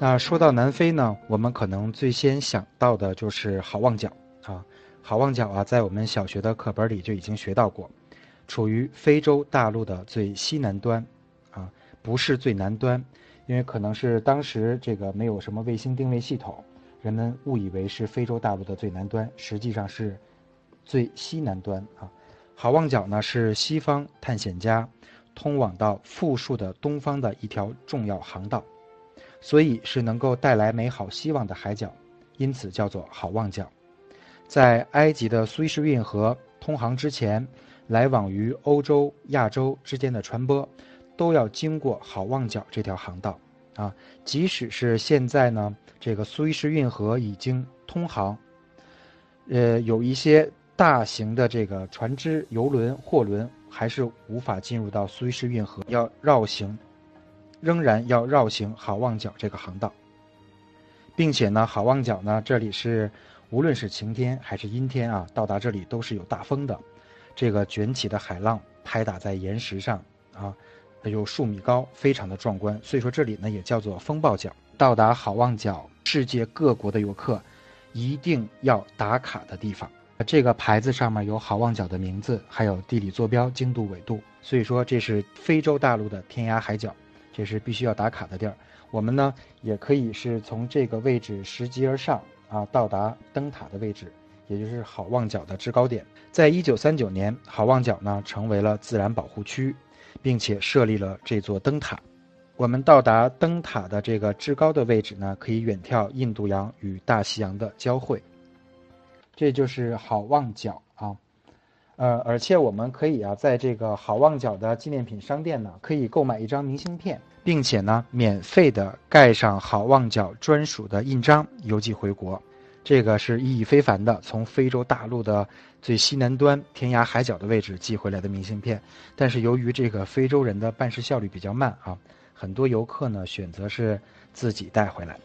那说到南非呢，我们可能最先想到的就是好望角啊。好望角啊，在我们小学的课本里就已经学到过，处于非洲大陆的最西南端啊，不是最南端，因为可能是当时这个没有什么卫星定位系统，人们误以为是非洲大陆的最南端，实际上是最西南端啊。好望角呢，是西方探险家通往到富庶的东方的一条重要航道。所以是能够带来美好希望的海角，因此叫做好望角。在埃及的苏伊士运河通航之前，来往于欧洲、亚洲之间的船舶，都要经过好望角这条航道。啊，即使是现在呢，这个苏伊士运河已经通航，呃，有一些大型的这个船只、游轮、货轮还是无法进入到苏伊士运河，要绕行。仍然要绕行好望角这个航道，并且呢，好望角呢，这里是无论是晴天还是阴天啊，到达这里都是有大风的。这个卷起的海浪拍打在岩石上啊，有数米高，非常的壮观。所以说这里呢也叫做风暴角。到达好望角，世界各国的游客一定要打卡的地方。这个牌子上面有好望角的名字，还有地理坐标、经度、纬度。所以说这是非洲大陆的天涯海角。这是必须要打卡的地儿。我们呢，也可以是从这个位置拾级而上啊，到达灯塔的位置，也就是好望角的制高点。在一九三九年，好望角呢成为了自然保护区，并且设立了这座灯塔。我们到达灯塔的这个至高的位置呢，可以远眺印度洋与大西洋的交汇。这就是好望角啊。呃，而且我们可以啊，在这个好望角的纪念品商店呢，可以购买一张明信片，并且呢，免费的盖上好望角专属的印章，邮寄回国。这个是意义非凡的，从非洲大陆的最西南端天涯海角的位置寄回来的明信片。但是由于这个非洲人的办事效率比较慢啊，很多游客呢选择是自己带回来。